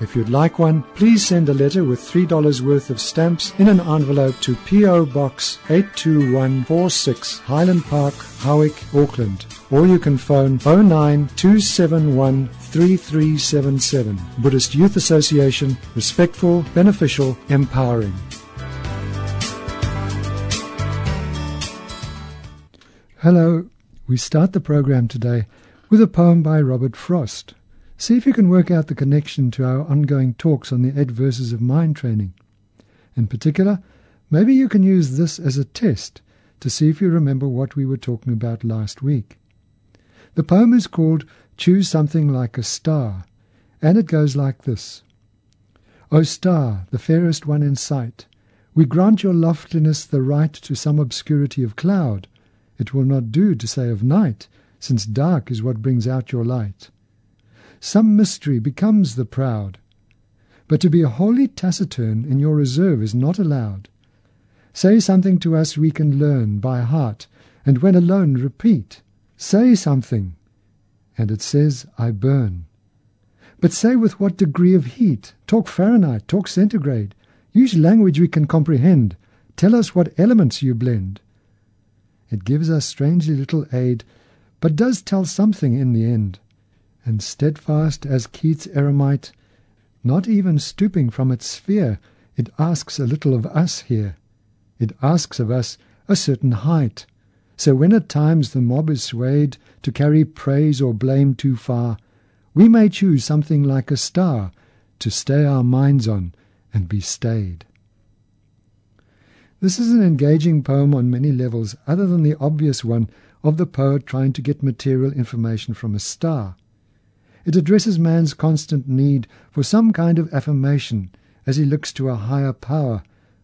If you'd like one, please send a letter with $3 worth of stamps in an envelope to P.O. Box 82146 Highland Park, Howick, Auckland. Or you can phone 09271 3377. Buddhist Youth Association, respectful, beneficial, empowering. Hello, we start the program today with a poem by Robert Frost. See if you can work out the connection to our ongoing talks on the eight verses of mind training. In particular, maybe you can use this as a test to see if you remember what we were talking about last week. The poem is called Choose Something Like a Star, and it goes like this O star, the fairest one in sight, we grant your loftiness the right to some obscurity of cloud. It will not do to say of night, since dark is what brings out your light some mystery becomes the proud. But to be wholly taciturn in your reserve is not allowed. Say something to us we can learn by heart, and when alone repeat. Say something, and it says, I burn. But say with what degree of heat. Talk Fahrenheit, talk centigrade. Use language we can comprehend. Tell us what elements you blend. It gives us strangely little aid, but does tell something in the end and steadfast as Keats' eremite, not even stooping from its sphere, it asks a little of us here. It asks of us a certain height. So when at times the mob is swayed to carry praise or blame too far, we may choose something like a star to stay our minds on and be stayed. This is an engaging poem on many levels other than the obvious one of the poet trying to get material information from a star. It addresses man's constant need for some kind of affirmation as he looks to a higher power,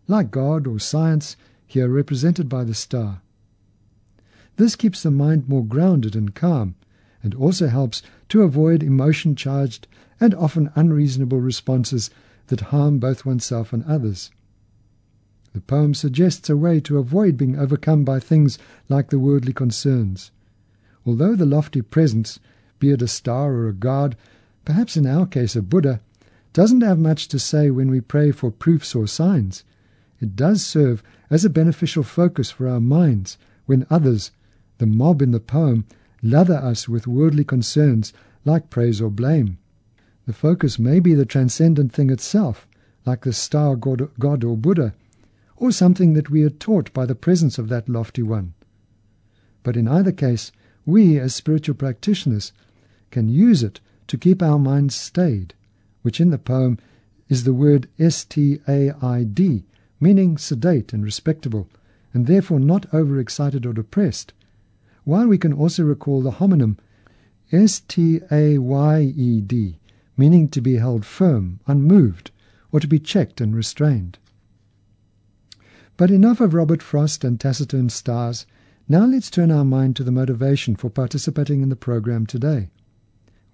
like God or science, here represented by the star. This keeps the mind more grounded and calm, and also helps to avoid emotion charged and often unreasonable responses that harm both oneself and others. The poem suggests a way to avoid being overcome by things like the worldly concerns. Although the lofty presence be it a star or a god, perhaps in our case a Buddha, doesn't have much to say when we pray for proofs or signs. It does serve as a beneficial focus for our minds when others, the mob in the poem, lather us with worldly concerns like praise or blame. The focus may be the transcendent thing itself, like the star god, god or Buddha, or something that we are taught by the presence of that lofty one. But in either case, we, as spiritual practitioners, can use it to keep our minds stayed, which in the poem is the word S-T-A-I-D, meaning sedate and respectable, and therefore not overexcited or depressed, while we can also recall the homonym S-T-A-Y-E-D, meaning to be held firm, unmoved, or to be checked and restrained. But enough of Robert Frost and taciturn stars. Now let's turn our mind to the motivation for participating in the program today.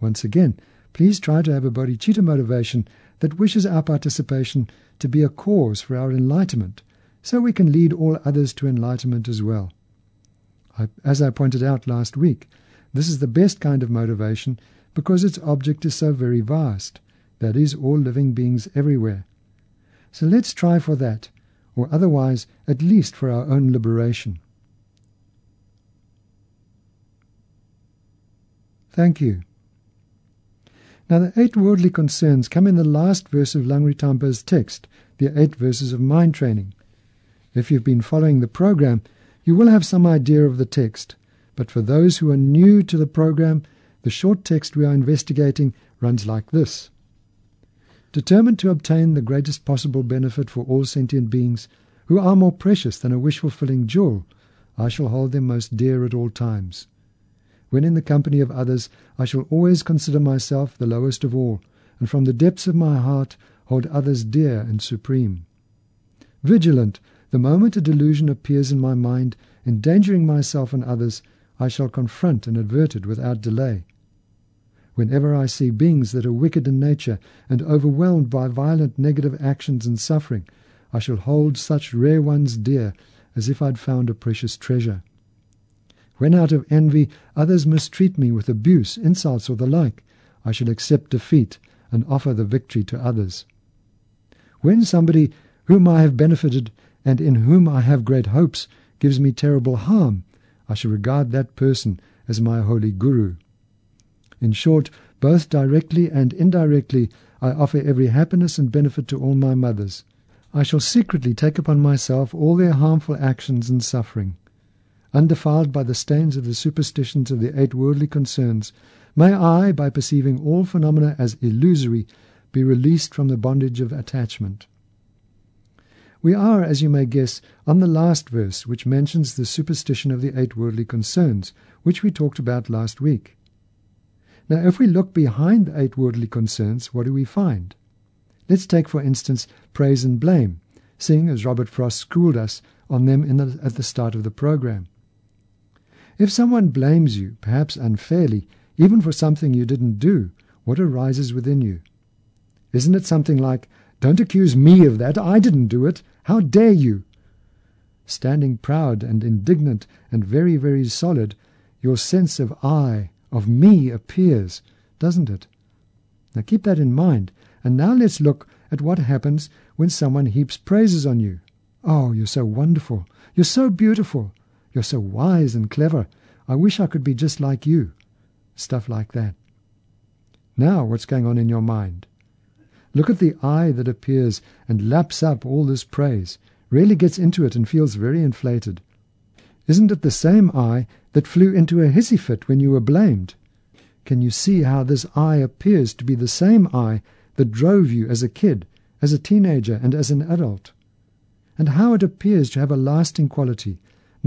Once again, please try to have a bodhicitta motivation that wishes our participation to be a cause for our enlightenment, so we can lead all others to enlightenment as well. I, as I pointed out last week, this is the best kind of motivation because its object is so very vast, that is, all living beings everywhere. So let's try for that, or otherwise at least for our own liberation. Thank you. Now, the eight worldly concerns come in the last verse of Langri Tampa's text, the eight verses of mind training. If you've been following the program, you will have some idea of the text. But for those who are new to the program, the short text we are investigating runs like this Determined to obtain the greatest possible benefit for all sentient beings, who are more precious than a wish fulfilling jewel, I shall hold them most dear at all times. When in the company of others, I shall always consider myself the lowest of all, and from the depths of my heart hold others dear and supreme. Vigilant, the moment a delusion appears in my mind, endangering myself and others, I shall confront and avert it without delay. Whenever I see beings that are wicked in nature and overwhelmed by violent negative actions and suffering, I shall hold such rare ones dear as if I'd found a precious treasure. When out of envy others mistreat me with abuse, insults, or the like, I shall accept defeat and offer the victory to others. When somebody whom I have benefited and in whom I have great hopes gives me terrible harm, I shall regard that person as my holy guru. In short, both directly and indirectly, I offer every happiness and benefit to all my mothers. I shall secretly take upon myself all their harmful actions and suffering. Undefiled by the stains of the superstitions of the eight worldly concerns, may I, by perceiving all phenomena as illusory, be released from the bondage of attachment. We are, as you may guess, on the last verse, which mentions the superstition of the eight worldly concerns, which we talked about last week. Now, if we look behind the eight worldly concerns, what do we find? Let's take, for instance, praise and blame, seeing as Robert Frost schooled us on them the, at the start of the program. If someone blames you, perhaps unfairly, even for something you didn't do, what arises within you? Isn't it something like, Don't accuse me of that, I didn't do it, how dare you? Standing proud and indignant and very, very solid, your sense of I, of me appears, doesn't it? Now keep that in mind. And now let's look at what happens when someone heaps praises on you. Oh, you're so wonderful. You're so beautiful. You're so wise and clever. I wish I could be just like you. Stuff like that. Now, what's going on in your mind? Look at the I that appears and laps up all this praise, really gets into it and feels very inflated. Isn't it the same I that flew into a hissy fit when you were blamed? Can you see how this I appears to be the same I that drove you as a kid, as a teenager, and as an adult? And how it appears to have a lasting quality,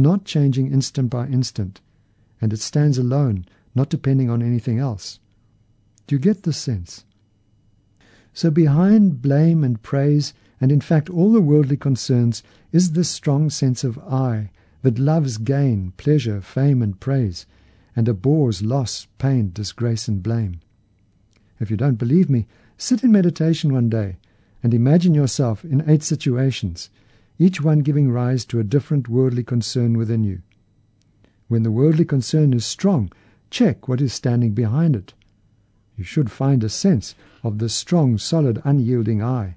not changing instant by instant, and it stands alone, not depending on anything else. Do you get this sense? So behind blame and praise, and in fact all the worldly concerns, is this strong sense of I that loves gain, pleasure, fame, and praise, and abhors loss, pain, disgrace, and blame. If you don't believe me, sit in meditation one day and imagine yourself in eight situations each one giving rise to a different worldly concern within you. When the worldly concern is strong, check what is standing behind it. You should find a sense of the strong, solid, unyielding I.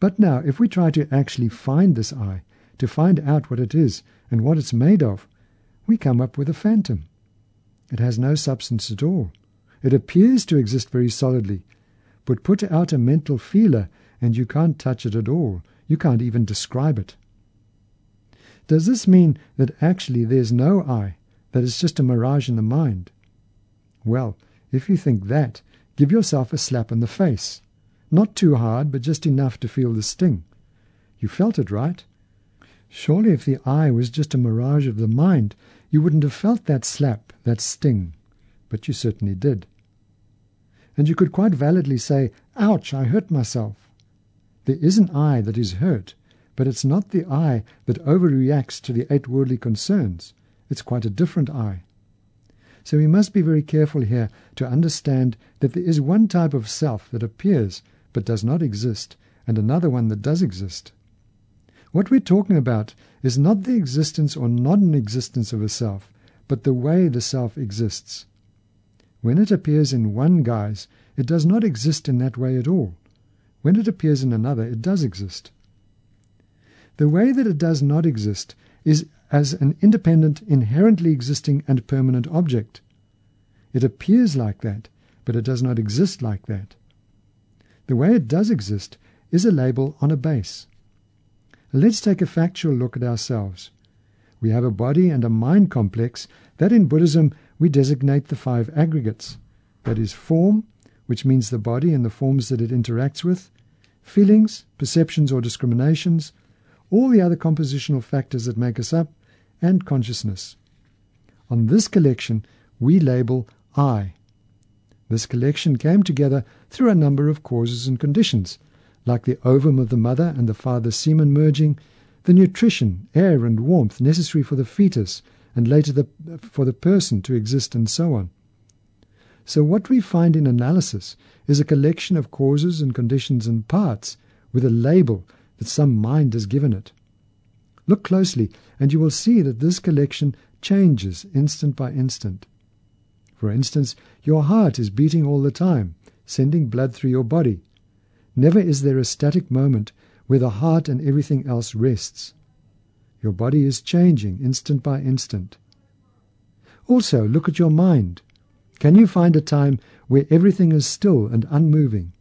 But now, if we try to actually find this I, to find out what it is and what it's made of, we come up with a phantom. It has no substance at all. It appears to exist very solidly, but put out a mental feeler and you can't touch it at all. You can't even describe it. Does this mean that actually there's no I, that it's just a mirage in the mind? Well, if you think that, give yourself a slap in the face. Not too hard, but just enough to feel the sting. You felt it, right? Surely if the I was just a mirage of the mind, you wouldn't have felt that slap, that sting. But you certainly did. And you could quite validly say, Ouch, I hurt myself. There is an I that is hurt, but it's not the I that overreacts to the eight worldly concerns. It's quite a different I. So we must be very careful here to understand that there is one type of self that appears but does not exist, and another one that does exist. What we're talking about is not the existence or non existence of a self, but the way the self exists. When it appears in one guise, it does not exist in that way at all. When it appears in another, it does exist. The way that it does not exist is as an independent, inherently existing and permanent object. It appears like that, but it does not exist like that. The way it does exist is a label on a base. Let's take a factual look at ourselves. We have a body and a mind complex that in Buddhism we designate the five aggregates. That is form, which means the body and the forms that it interacts with, feelings, perceptions or discriminations, all the other compositional factors that make us up, and consciousness. On this collection, we label I. This collection came together through a number of causes and conditions, like the ovum of the mother and the father's semen merging, the nutrition, air, and warmth necessary for the fetus and later for the person to exist, and so on. So, what we find in analysis is a collection of causes and conditions and parts with a label that some mind has given it. Look closely, and you will see that this collection changes instant by instant. For instance, your heart is beating all the time, sending blood through your body. Never is there a static moment where the heart and everything else rests. Your body is changing instant by instant. Also, look at your mind. Can you find a time where everything is still and unmoving?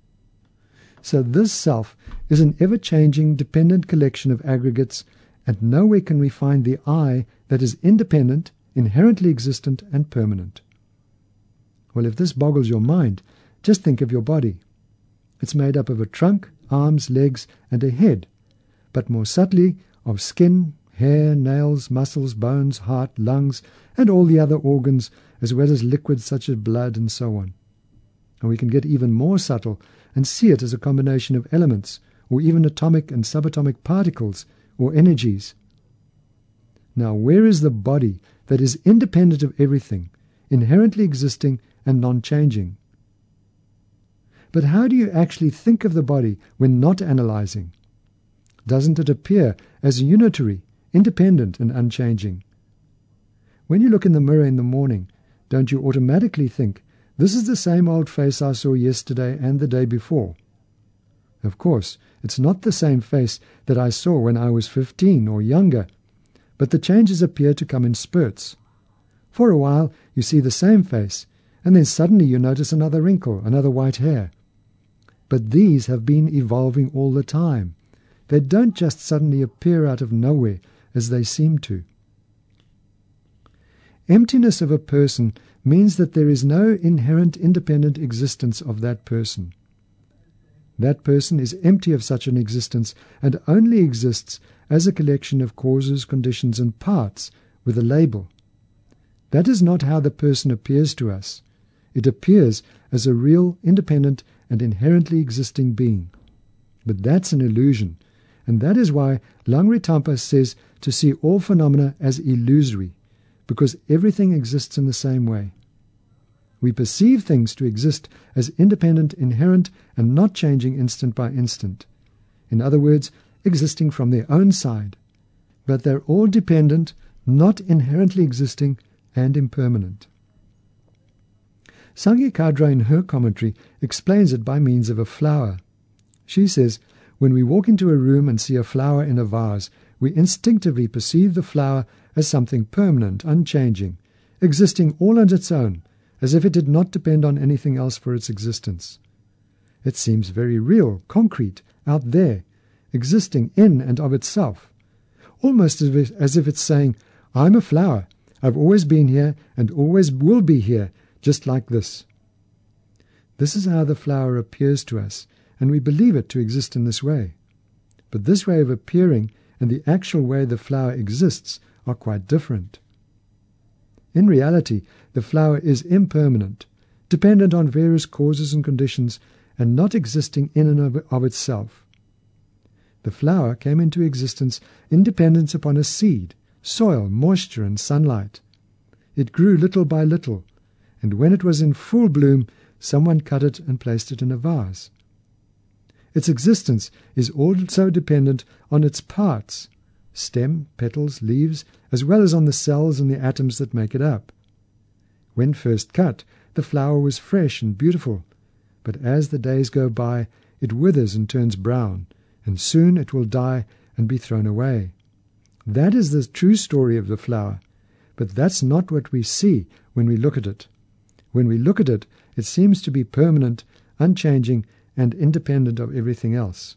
So this self is an ever-changing, dependent collection of aggregates, and nowhere can we find the I that is independent, inherently existent, and permanent. Well, if this boggles your mind, just think of your body. It's made up of a trunk, arms, legs, and a head, but more subtly of skin, hair, nails, muscles, bones, heart, lungs, and all the other organs, as well as liquids such as blood and so on. And we can get even more subtle and see it as a combination of elements, or even atomic and subatomic particles, or energies. Now, where is the body that is independent of everything, inherently existing and non changing? But how do you actually think of the body when not analyzing? Doesn't it appear as unitary, independent, and unchanging? When you look in the mirror in the morning, don't you automatically think, this is the same old face I saw yesterday and the day before? Of course, it's not the same face that I saw when I was 15 or younger, but the changes appear to come in spurts. For a while, you see the same face, and then suddenly you notice another wrinkle, another white hair. But these have been evolving all the time. They don't just suddenly appear out of nowhere as they seem to. Emptiness of a person means that there is no inherent independent existence of that person. That person is empty of such an existence and only exists as a collection of causes, conditions, and parts with a label. That is not how the person appears to us. It appears as a real, independent, and inherently existing being. But that's an illusion, and that is why Langri Tampa says to see all phenomena as illusory because everything exists in the same way. We perceive things to exist as independent, inherent, and not changing instant by instant. In other words, existing from their own side. But they're all dependent, not inherently existing, and impermanent. Sangye Khadro, in her commentary, explains it by means of a flower. She says, When we walk into a room and see a flower in a vase, we instinctively perceive the flower as something permanent, unchanging, existing all on its own, as if it did not depend on anything else for its existence. It seems very real, concrete, out there, existing in and of itself, almost as if, it's saying, I'm a flower, I've always been here and always will be here, just like this. This is how the flower appears to us, and we believe it to exist in this way. But this way of appearing and the actual way the flower exists are quite different. In reality, the flower is impermanent, dependent on various causes and conditions, and not existing in and of, itself. The flower came into existence in dependence upon a seed, soil, moisture, and sunlight. It grew little by little, and when it was in full bloom, someone cut it and placed it in a vase. Its existence is also dependent on its parts stem, petals, leaves, as well as on the cells and the atoms that make it up. When first cut, the flower was fresh and beautiful, but as the days go by, it withers and turns brown, and soon it will die and be thrown away. That is the true story of the flower, but that's not what we see when we look at it. When we look at it, it seems to be permanent, unchanging, and independent of everything else.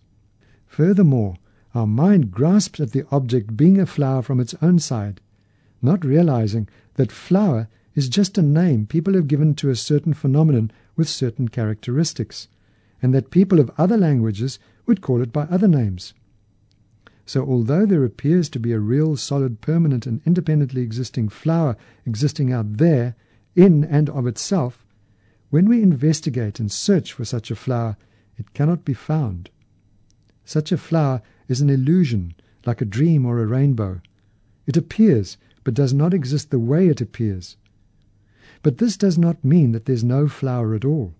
Furthermore, our mind grasps at the object being a flower from its own side, not realizing that flower is just a name people have given to a certain phenomenon with certain characteristics, and that people of other languages would call it by other names. So, although there appears to be a real, solid, permanent, and independently existing flower existing out there, in and of itself, When we investigate and search for such a flower, it cannot be found. Such a flower is an illusion, like a dream or a rainbow. It appears, but does not exist the way it appears. But this does not mean that there's no flower at all.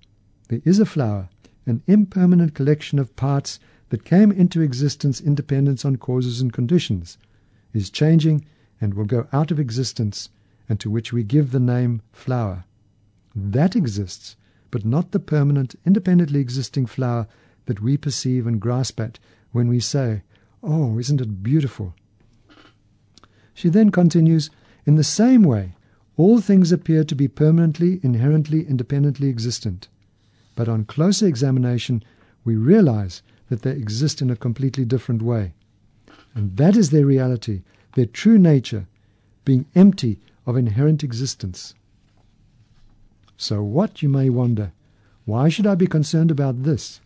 There is a flower, an impermanent collection of parts that came into existence independent on causes and conditions, is changing, and will go out of existence, and to which we give the name flower. That exists, but not the permanent, independently existing flower that we perceive and grasp at when we say, Oh, isn't it beautiful? She then continues, In the same way, all things appear to be permanently, inherently, independently existent. But on closer examination, we realize that they exist in a completely different way. And that is their reality, their true nature, being empty of inherent existence. So, what, you may wonder, why should I be concerned about this?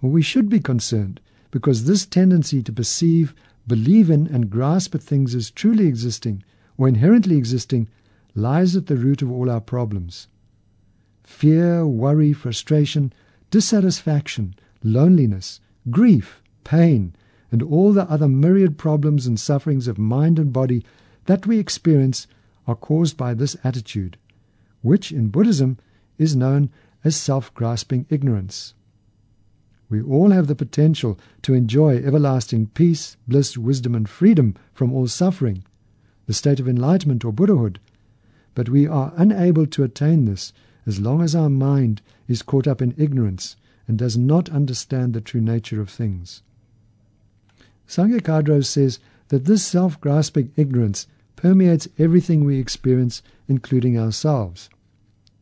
Well, we should be concerned because this tendency to perceive, believe in, and grasp at things as truly existing or inherently existing lies at the root of all our problems. Fear, worry, frustration, dissatisfaction, loneliness, grief, pain, and all the other myriad problems and sufferings of mind and body that we experience are caused by this attitude, which in Buddhism is known as self grasping ignorance. We all have the potential to enjoy everlasting peace, bliss, wisdom, and freedom from all suffering, the state of enlightenment or Buddhahood, but we are unable to attain this as long as our mind is caught up in ignorance and does not understand the true nature of things. Sangye says that this self grasping ignorance permeates everything we experience, including ourselves.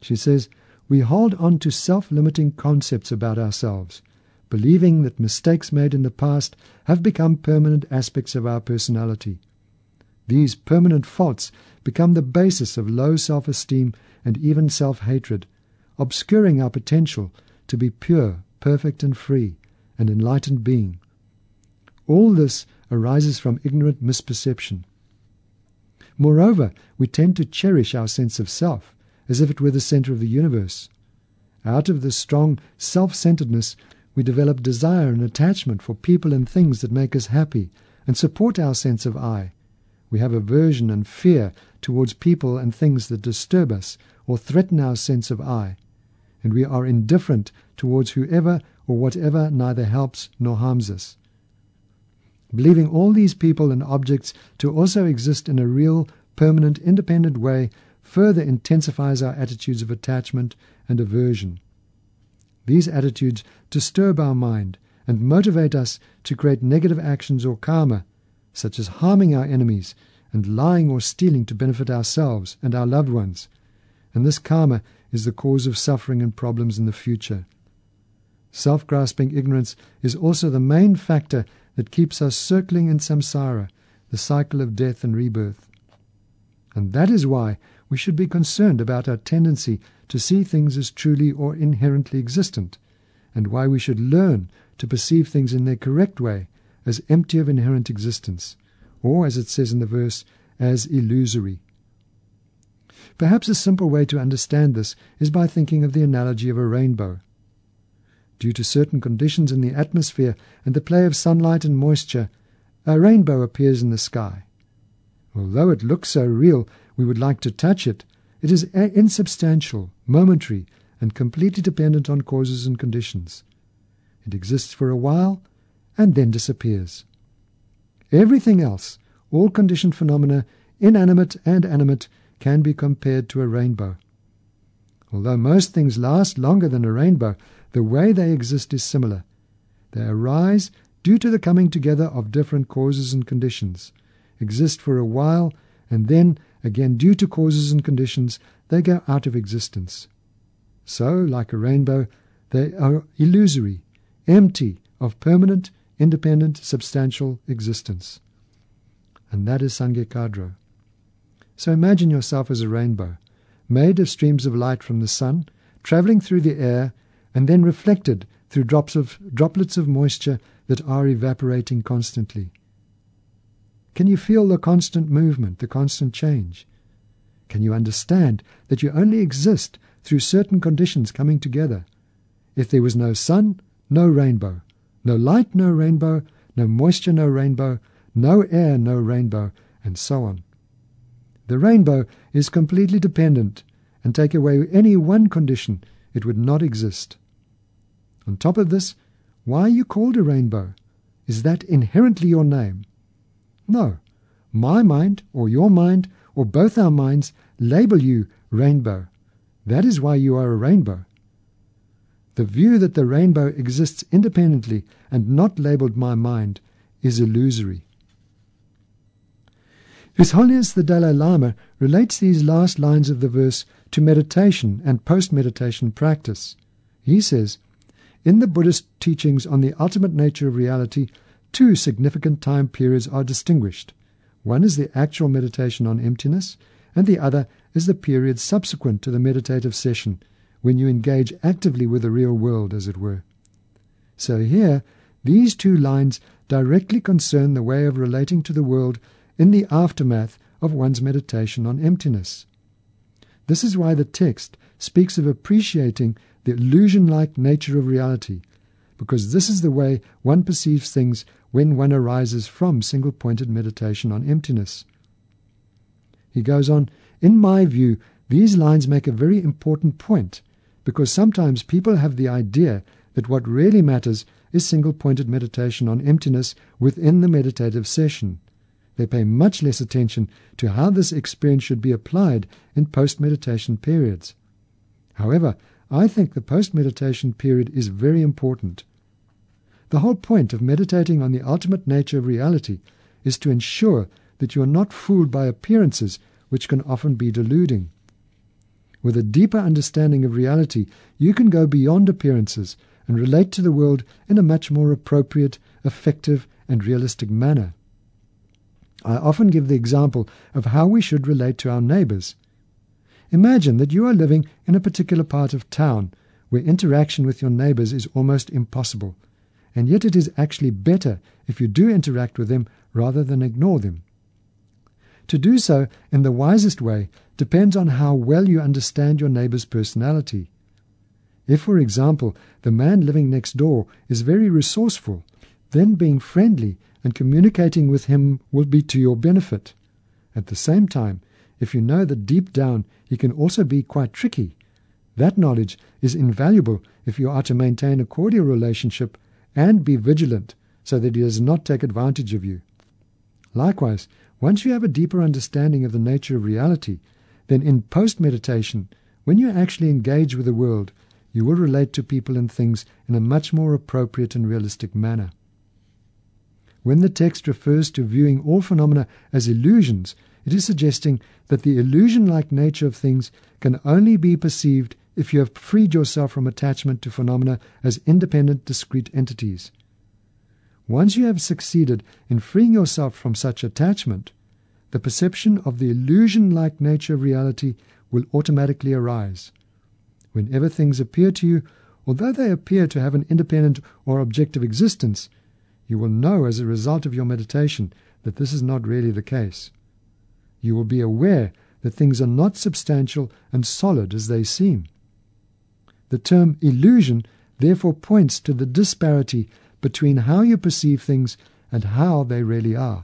She says, We hold on to self limiting concepts about ourselves, believing that mistakes made in the past have become permanent aspects of our personality. These permanent faults become the basis of low self esteem and even self hatred, obscuring our potential to be pure, perfect, and free, an enlightened being. All this arises from ignorant misperception. Moreover, we tend to cherish our sense of self as if it were the center of the universe. Out of this strong self centeredness, we develop desire and attachment for people and things that make us happy and support our sense of I we have aversion and fear towards people and things that disturb us or threaten our sense of I, and we are indifferent towards whoever or whatever neither helps nor harms us. Believing all these people and objects to also exist in a real, permanent, independent way further intensifies our attitudes of attachment and aversion. These attitudes disturb our mind and motivate us to create negative actions or karma such as harming our enemies and lying or stealing to benefit ourselves and our loved ones. And this karma is the cause of suffering and problems in the future. Self grasping ignorance is also the main factor that keeps us circling in samsara, the cycle of death and rebirth. And that is why we should be concerned about our tendency to see things as truly or inherently existent, and why we should learn to perceive things in their correct way as empty of inherent existence, or, as it says in the verse, as illusory. Perhaps a simple way to understand this is by thinking of the analogy of a rainbow. Due to certain conditions in the atmosphere and the play of sunlight and moisture, a rainbow appears in the sky. Although it looks so real we would like to touch it, it is insubstantial, momentary, and completely dependent on causes and conditions. It exists for a while and then disappears. Everything else, all conditioned phenomena, inanimate and animate, can be compared to a rainbow. Although most things last longer than a rainbow, the way they exist is similar. They arise due to the coming together of different causes and conditions, exist for a while, and then, again due to causes and conditions, they go out of existence. So, like a rainbow, they are illusory, empty of permanent independent, substantial existence. And that is Sangye So imagine yourself as a rainbow, made of streams of light from the sun, traveling through the air, and then reflected through drops of, droplets of moisture that are evaporating constantly. Can you feel the constant movement, the constant change? Can you understand that you only exist through certain conditions coming together. If there was no sun, no rainbow. No light, no rainbow. No moisture, no rainbow. No air, no rainbow. And so on. The rainbow is completely dependent, and take away any one condition, it would not exist. On top of this, why are you called a rainbow? Is that inherently your name? No. My mind, or your mind, or both our minds label you rainbow. That is why you are a rainbow. The view that the rainbow exists independently and not labeled my mind is illusory. His Holiness the Dalai Lama relates these last lines of the verse to meditation and post meditation practice. He says, In the Buddhist teachings on the ultimate nature of reality, two significant time periods are distinguished. One is the actual meditation on emptiness, and the other is the period subsequent to the meditative session, when you engage actively with the real world, as it were. So here, these two lines directly concern the way of relating to the world in the aftermath of one's meditation on emptiness. This is why the text speaks of appreciating the illusion like nature of reality, because this is the way one perceives things when one arises from single pointed meditation on emptiness. He goes on, In my view, these lines make a very important point, because sometimes people have the idea that what really matters is single pointed meditation on emptiness within the meditative session. They pay much less attention to how this experience should be applied in post meditation periods. However, I think the post meditation period is very important. The whole point of meditating on the ultimate nature of reality is to ensure that you are not fooled by appearances which can often be deluding. With a deeper understanding of reality, you can go beyond appearances and relate to the world in a much more appropriate, effective, and realistic manner. I often give the example of how we should relate to our neighbors. Imagine that you are living in a particular part of town where interaction with your neighbors is almost impossible and yet it is actually better if you do interact with them rather than ignore them. To do so in the wisest way depends on how well you understand your neighbor's personality. If, for example, the man living next door is very resourceful, then being friendly and communicating with him will be to your benefit. At the same time, if you know that deep down he can also be quite tricky, that knowledge is invaluable if you are to maintain a cordial relationship and be vigilant so that he does not take advantage of you. Likewise, once you have a deeper understanding of the nature of reality, then in post meditation, when you actually engage with the world, you will relate to people and things in a much more appropriate and realistic manner. When the text refers to viewing all phenomena as illusions, it is suggesting that the illusion like nature of things can only be perceived if you have freed yourself from attachment to phenomena as independent, discrete entities. Once you have succeeded in freeing yourself from such attachment, the perception of the illusion like nature of reality will automatically arise. Whenever things appear to you, although they appear to have an independent or objective existence, you will know as a result of your meditation that this is not really the case. You will be aware that things are not substantial and solid as they seem. The term illusion therefore points to the disparity between how you perceive things and how they really are.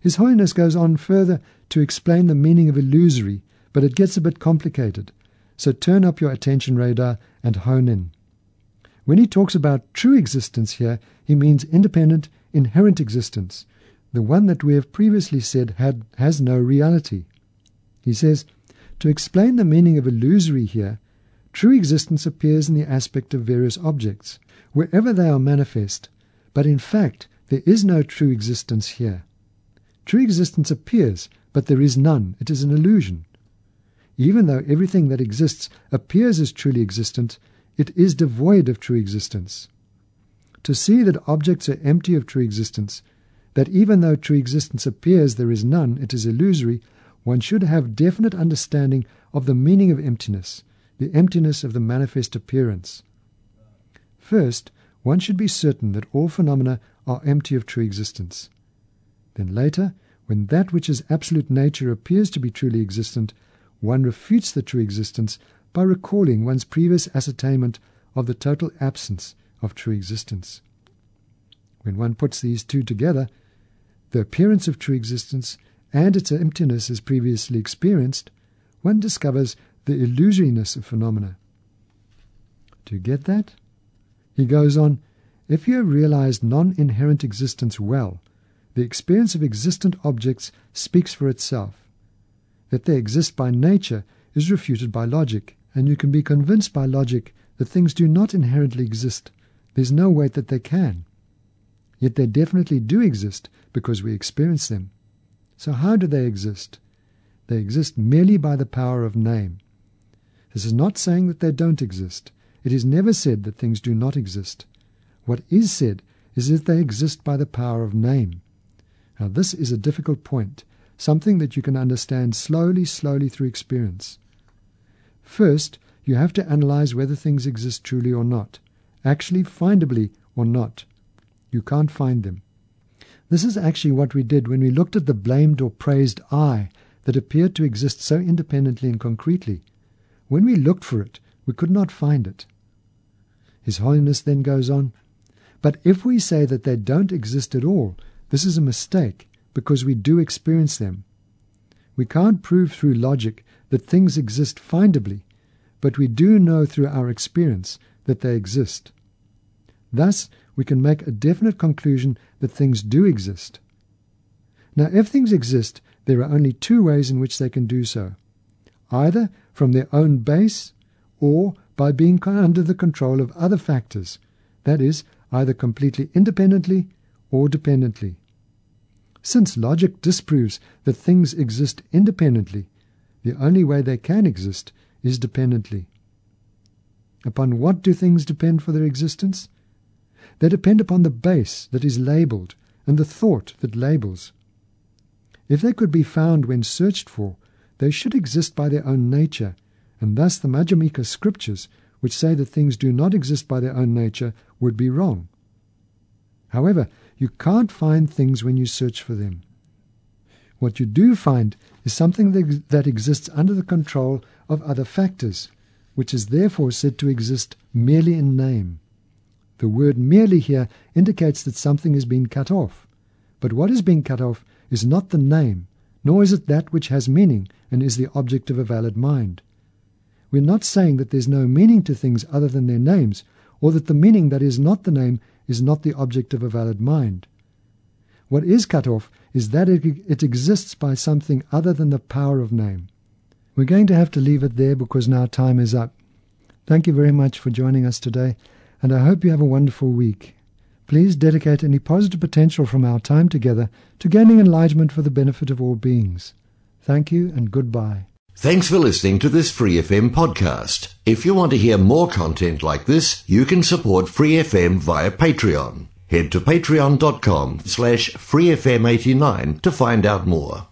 His Holiness goes on further to explain the meaning of illusory, but it gets a bit complicated, so turn up your attention radar and hone in. When he talks about true existence here, he means independent, inherent existence, the one that we have previously said had, has no reality. He says, to explain the meaning of illusory here, True existence appears in the aspect of various objects, wherever they are manifest, but in fact there is no true existence here. True existence appears, but there is none. It is an illusion. Even though everything that exists appears as truly existent, it is devoid of true existence. To see that objects are empty of true existence, that even though true existence appears there is none, it is illusory, one should have definite understanding of the meaning of emptiness the emptiness of the manifest appearance. First, one should be certain that all phenomena are empty of true existence. Then later, when that which is absolute nature appears to be truly existent, one refutes the true existence by recalling one's previous ascertainment of the total absence of true existence. When one puts these two together, the appearance of true existence and its emptiness as previously experienced, one discovers the illusoriness of phenomena. Do you get that? He goes on, if you have realized non inherent existence well, the experience of existent objects speaks for itself. That they exist by nature is refuted by logic, and you can be convinced by logic that things do not inherently exist. There's no way that they can. Yet they definitely do exist because we experience them. So, how do they exist? They exist merely by the power of name. This is not saying that they don't exist. It is never said that things do not exist. What is said is that they exist by the power of name. Now, this is a difficult point, something that you can understand slowly, slowly through experience. First, you have to analyze whether things exist truly or not, actually findably or not. You can't find them. This is actually what we did when we looked at the blamed or praised I that appeared to exist so independently and concretely. When we looked for it, we could not find it. His Holiness then goes on, but if we say that they don't exist at all, this is a mistake because we do experience them. We can't prove through logic that things exist findably, but we do know through our experience that they exist. Thus, we can make a definite conclusion that things do exist. Now, if things exist, there are only two ways in which they can do so either from their own base or by being under the control of other factors, that is, either completely independently or dependently. Since logic disproves that things exist independently, the only way they can exist is dependently. Upon what do things depend for their existence? They depend upon the base that is labeled and the thought that labels. If they could be found when searched for, they should exist by their own nature, and thus the Madhyamika scriptures which say that things do not exist by their own nature would be wrong. However, you can't find things when you search for them. What you do find is something that exists under the control of other factors, which is therefore said to exist merely in name. The word merely here indicates that something has been cut off. But what is being cut off is not the name, nor is it that which has meaning and is the object of a valid mind. We're not saying that there's no meaning to things other than their names, or that the meaning that is not the name is not the object of a valid mind. What is cut off is that it, it exists by something other than the power of name. We're going to have to leave it there because now time is up. Thank you very much for joining us today, and I hope you have a wonderful week. Please dedicate any positive potential from our time together to gaining enlightenment for the benefit of all beings. Thank you and goodbye. Thanks for listening to this Free FM podcast. If you want to hear more content like this, you can support Free FM via Patreon. Head to patreon.com slash freefm89 to find out more.